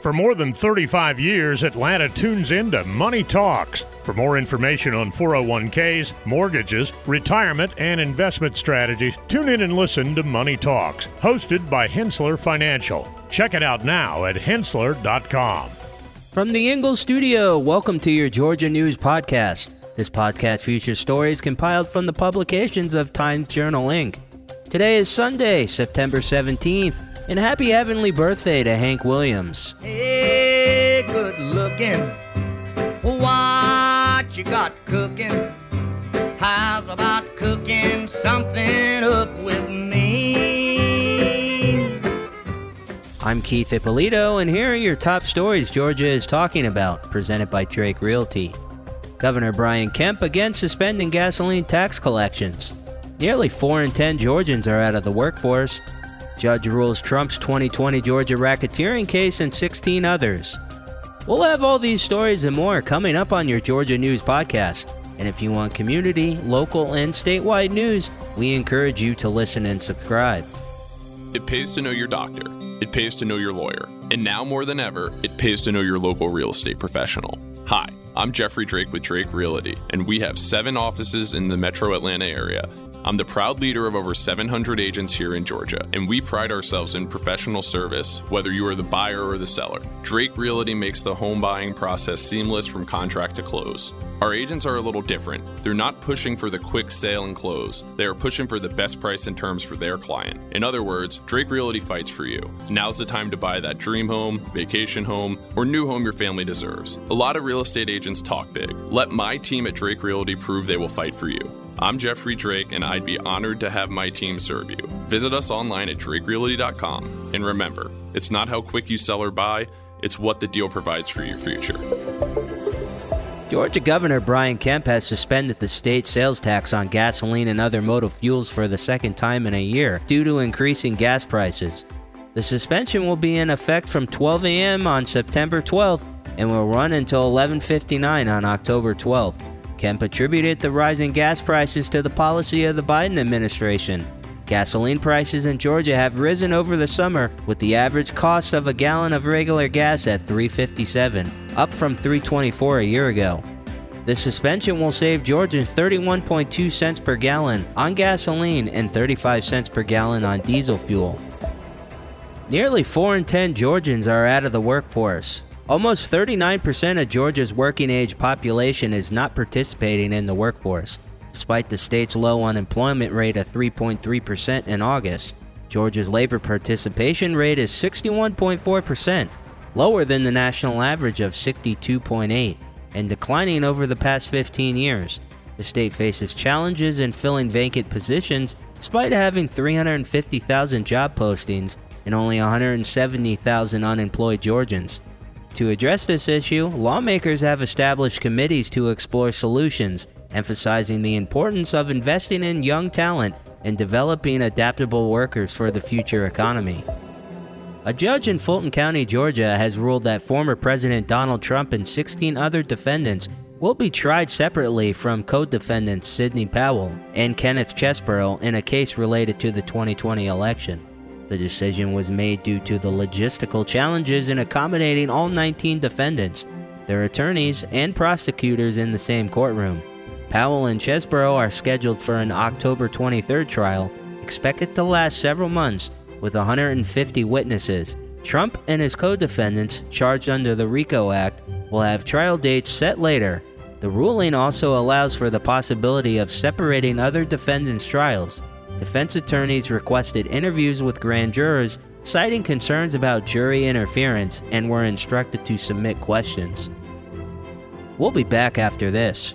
For more than 35 years, Atlanta tunes into Money Talks. For more information on 401ks, mortgages, retirement, and investment strategies, tune in and listen to Money Talks, hosted by Henssler Financial. Check it out now at henssler.com. From the Ingles studio, welcome to your Georgia News Podcast. This podcast features stories compiled from the publications of Times Journal Inc. Today is Sunday, September 17th. And happy heavenly birthday to Hank Williams. Hey, good looking. What you got cooking? How's about cooking something up with me? I'm Keith Ippolito, and here are your top stories Georgia is talking about, presented by Drake Realty. Governor Brian Kemp again suspending gasoline tax collections. Nearly 4 in 10 Georgians are out of the workforce, Judge rules Trump's 2020 Georgia racketeering case and 16 others. We'll have all these stories and more coming up on your Georgia News podcast. And if you want community, local, and statewide news, we encourage you to listen and subscribe. It pays to know your doctor. It pays to know your lawyer. And now more than ever, it pays to know your local real estate professional. Hi, I'm Jeffrey Drake with Drake Realty, and we have seven offices in the metro Atlanta area. I'm the proud leader of over 700 agents here in Georgia, and we pride ourselves in professional service, whether you are the buyer or the seller. Drake Realty makes the home buying process seamless from contract to close. Our agents are a little different. They're not pushing for the quick sale and close. They are pushing for the best price and terms for their client. In other words, Drake Realty fights for you. Now's the time to buy that dream home, vacation home, or new home your family deserves. A lot of real estate agents talk big. Let my team at Drake Realty prove they will fight for you. I'm Jeffrey Drake, and I'd be honored to have my team serve you. Visit us online at drakerealty.com. And remember, it's not how quick you sell or buy, it's what the deal provides for your future. Georgia Governor Brian Kemp has suspended the state sales tax on gasoline and other motor fuels for the second time in a year due to increasing gas prices. The suspension will be in effect from 12 a.m. on September 12th and will run until 11:59 on October 12th. Kemp attributed the rising gas prices to the policy of the Biden administration. Gasoline prices in Georgia have risen over the summer, with the average cost of a gallon of regular gas at 3.57, up from 3.24 a year ago. The suspension will save Georgians 31.2 cents per gallon on gasoline and 35 cents per gallon on diesel fuel. Nearly 4 in 10 Georgians are out of the workforce. Almost 39% of Georgia's working age population is not participating in the workforce, despite the state's low unemployment rate of 3.3% in August. Georgia's labor participation rate is 61.4%, lower than the national average of 62.8 and declining over the past 15 years. The state faces challenges in filling vacant positions despite having 350,000 job postings and only 170,000 unemployed Georgians. To address this issue, lawmakers have established committees to explore solutions, emphasizing the importance of investing in young talent and developing adaptable workers for the future economy. A judge in Fulton County, Georgia, has ruled that former President Donald Trump and 16 other defendants will be tried separately from co defendants Sidney Powell and Kenneth Chesebro in a case related to the 2020 election. The decision was made due to the logistical challenges in accommodating all 19 defendants, their attorneys, and prosecutors in the same courtroom. Powell and Chesebro are scheduled for an October 23rd trial, expected to last several months, with 150 witnesses. Trump and his co defendants, charged under the RICO Act, will have trial dates set later. The ruling also allows for the possibility of separating other defendants' trials. Defense attorneys requested interviews with grand jurors, citing concerns about jury interference, and were instructed to submit questions. We'll be back after this.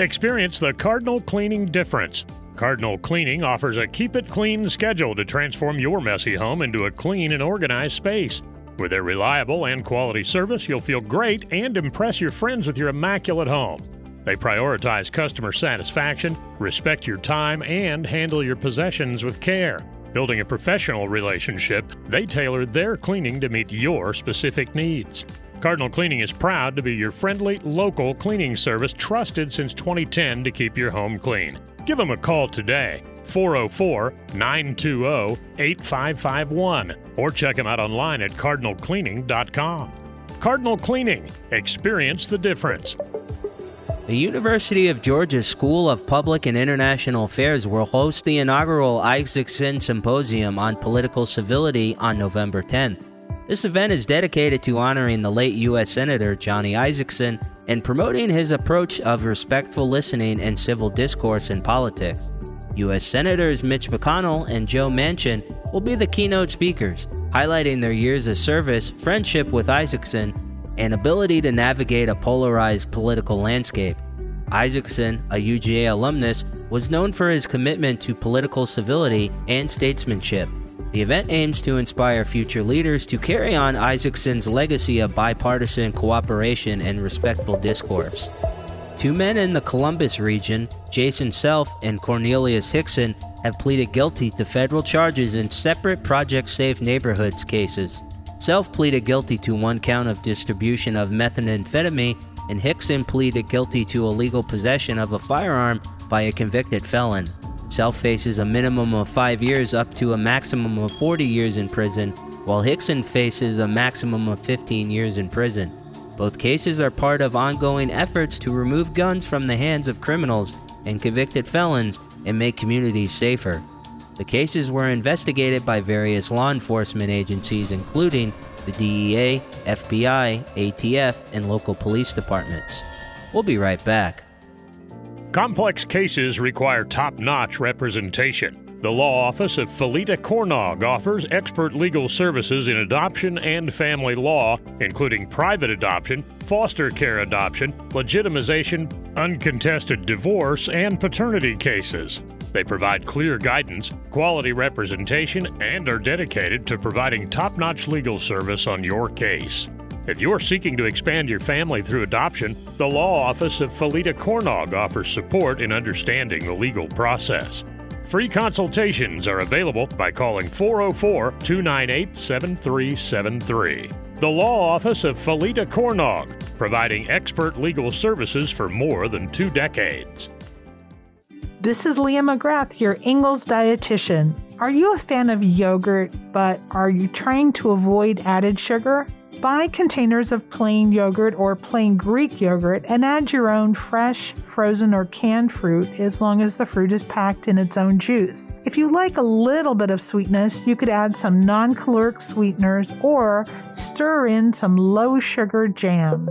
Experience the Cardinal Cleaning difference. Cardinal Cleaning offers a keep it clean schedule to transform your messy home into a clean and organized space. With their reliable and quality service, you'll feel great and impress your friends with your immaculate home. They prioritize customer satisfaction, respect your time, and handle your possessions with care. Building a professional relationship, they tailor their cleaning to meet your specific needs. Cardinal Cleaning is proud to be your friendly, local cleaning service trusted since 2010 to keep your home clean. Give them a call today, 404 920 8551, or check them out online at cardinalcleaning.com. Cardinal Cleaning, experience the difference. The University of Georgia School of Public and International Affairs will host the inaugural Isakson Symposium on Political Civility on November 10th. This event is dedicated to honoring the late U.S. Senator Johnny Isakson and promoting his approach of respectful listening and civil discourse in politics. U.S. Senators Mitch McConnell and Joe Manchin will be the keynote speakers, highlighting their years of service, friendship with Isakson, and ability to navigate a polarized political landscape. Isakson, a UGA alumnus, was known for his commitment to political civility and statesmanship. The event aims to inspire future leaders to carry on Isakson's legacy of bipartisan cooperation and respectful discourse. Two men in the Columbus region, Jason Self and Cornelius Hickson, have pleaded guilty to federal charges in separate Project Safe Neighborhoods cases. Self pleaded guilty to one count of distribution of methamphetamine, and Hickson pleaded guilty to illegal possession of a firearm by a convicted felon. Self faces a minimum of five years up to a maximum of 40 years in prison, while Hickson faces a maximum of 15 years in prison. Both cases are part of ongoing efforts to remove guns from the hands of criminals and convicted felons and make communities safer. The cases were investigated by various law enforcement agencies, including the DEA, FBI, ATF, and local police departments. We'll be right back. Complex cases require top notch representation. The law office of Felita Cornog offers expert legal services in adoption and family law, including private adoption, foster care adoption, legitimization, uncontested divorce, and paternity cases. They provide clear guidance, quality representation, and are dedicated to providing top notch legal service on your case. If you're seeking to expand your family through adoption, the law office of Felita Cornog offers support in understanding the legal process. Free consultations are available by calling 404 298 7373. The Law Office of Felita Cornog, providing expert legal services for more than two decades. This is Leah McGrath, your Ingles dietitian. Are you a fan of yogurt, but are you trying to avoid added sugar? Buy containers of plain yogurt or plain Greek yogurt and add your own fresh, frozen, or canned fruit as long as the fruit is packed in its own juice. If you like a little bit of sweetness, you could add some non caloric sweeteners or stir in some low sugar jam.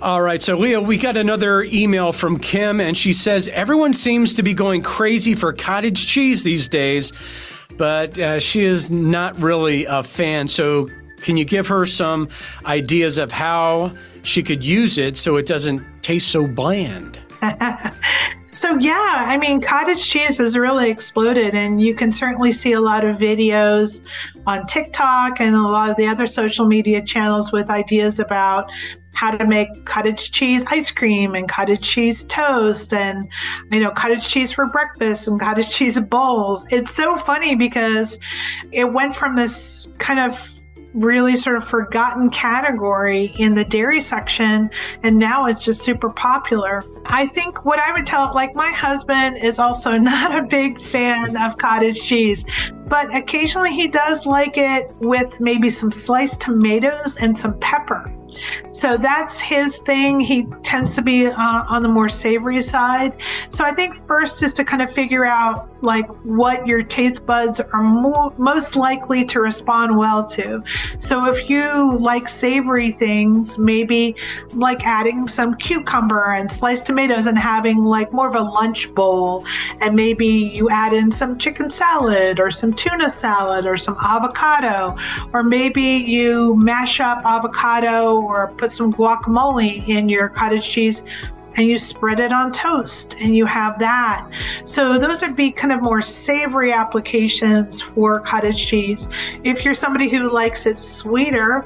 All right, so Leah, we got another email from Kim, and she says everyone seems to be going crazy for cottage cheese these days, but uh, she is not really a fan. So, can you give her some ideas of how she could use it so it doesn't taste so bland? So, yeah, I mean, cottage cheese has really exploded, and you can certainly see a lot of videos on TikTok and a lot of the other social media channels with ideas about how to make cottage cheese ice cream and cottage cheese toast and you know cottage cheese for breakfast and cottage cheese bowls it's so funny because it went from this kind of really sort of forgotten category in the dairy section and now it's just super popular. I think what I would tell like my husband is also not a big fan of cottage cheese, but occasionally he does like it with maybe some sliced tomatoes and some pepper. So that's his thing. He tends to be uh, on the more savory side. So I think first is to kind of figure out like what your taste buds are mo- most likely to respond well to. So if you like savory things, maybe like adding some cucumber and sliced tomatoes and having like more of a lunch bowl, and maybe you add in some chicken salad or some tuna salad or some avocado, or maybe you mash up avocado or put some guacamole in your cottage cheese and you spread it on toast and you have that. So those would be kind of more savory applications for cottage cheese. If you're somebody who likes it sweeter,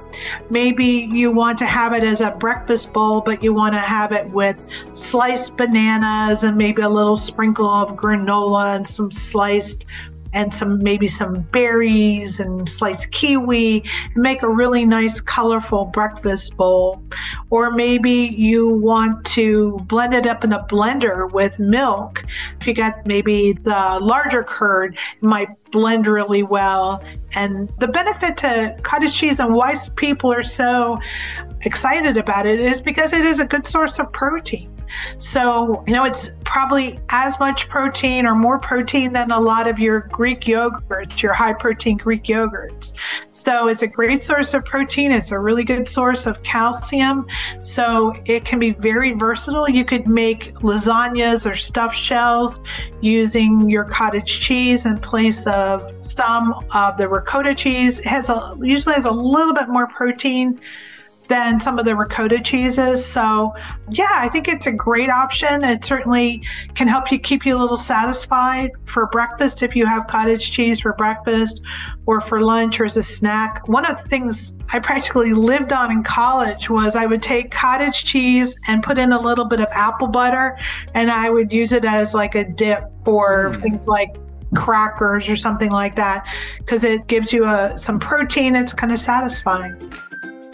maybe you want to have it as a breakfast bowl, but you want to have it with sliced bananas and maybe a little sprinkle of granola and some sliced and some maybe some berries and sliced kiwi and make a really nice colorful breakfast bowl or maybe you want to blend it up in a blender with milk if you got maybe the larger curd it might blend really well. And the benefit to cottage cheese and why people are so excited about it is because it is a good source of protein. So, you know, it's probably as much protein or more protein than a lot of your Greek yogurts, your high protein Greek yogurts. So, it's a great source of protein. It's a really good source of calcium. So, it can be very versatile. You could make lasagnas or stuffed shells using your cottage cheese in place of some of the ricotta cheese. It has a usually has a little bit more protein than some of the ricotta cheeses. So, yeah, I think it's a great option. It certainly can help you keep you a little satisfied for breakfast if you have cottage cheese for breakfast or for lunch or as a snack. One of the things I practically lived on in college was I would take cottage cheese and put in a little bit of apple butter and I would use it as like a dip for mm. things like crackers or something like that because it gives you a, some protein. It's kind of satisfying.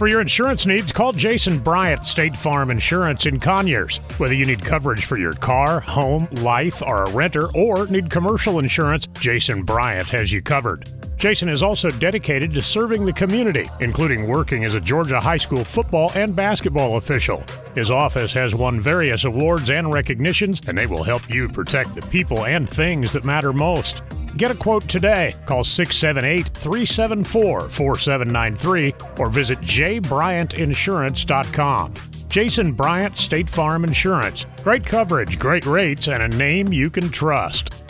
For your insurance needs, call Jason Bryant, State Farm Insurance in Conyers. Whether you need coverage for your car, home, life, or a renter, or need commercial insurance, Jason Bryant has you covered. Jason is also dedicated to serving the community, including working as a Georgia high school football and basketball official. His office has won various awards and recognitions, and they will help you protect the people and things that matter most. Get a quote today. Call 678 374 4793 or visit jbryantinsurance.com. Jason Bryant State Farm Insurance. Great coverage, great rates, and a name you can trust.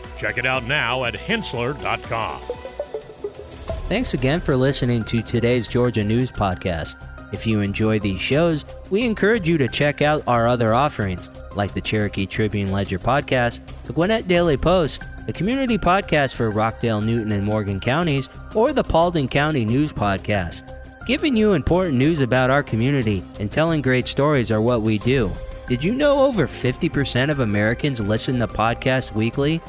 Check it out now at henssler.com. Thanks again for listening to today's Georgia News Podcast. If you enjoy these shows, we encourage you to check out our other offerings, like the Cherokee Tribune Ledger podcast, the Gwinnett Daily Post, the community podcast for Rockdale, Newton, and Morgan counties, or the Paulding County News Podcast. Giving you important news about our community and telling great stories are what we do. Did you know over 50% of Americans listen to podcasts weekly?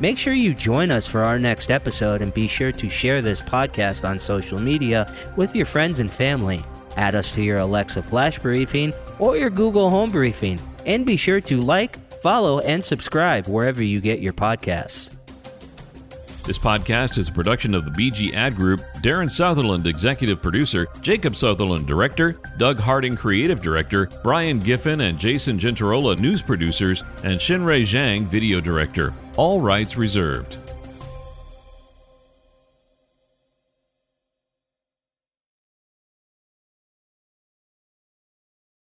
Make sure you join us for our next episode and be sure to share this podcast on social media with your friends and family. Add us to your Alexa Flash Briefing or your Google Home Briefing. And be sure to like, follow, and subscribe wherever you get your podcasts. This podcast is a production of the BG Ad Group, Darren Sutherland, Executive Producer, Jacob Sutherland, Director, Doug Harding, Creative Director, Brian Giffen and Jason Gentarola, News Producers, and Shinrei Zhang, Video Director. All rights reserved.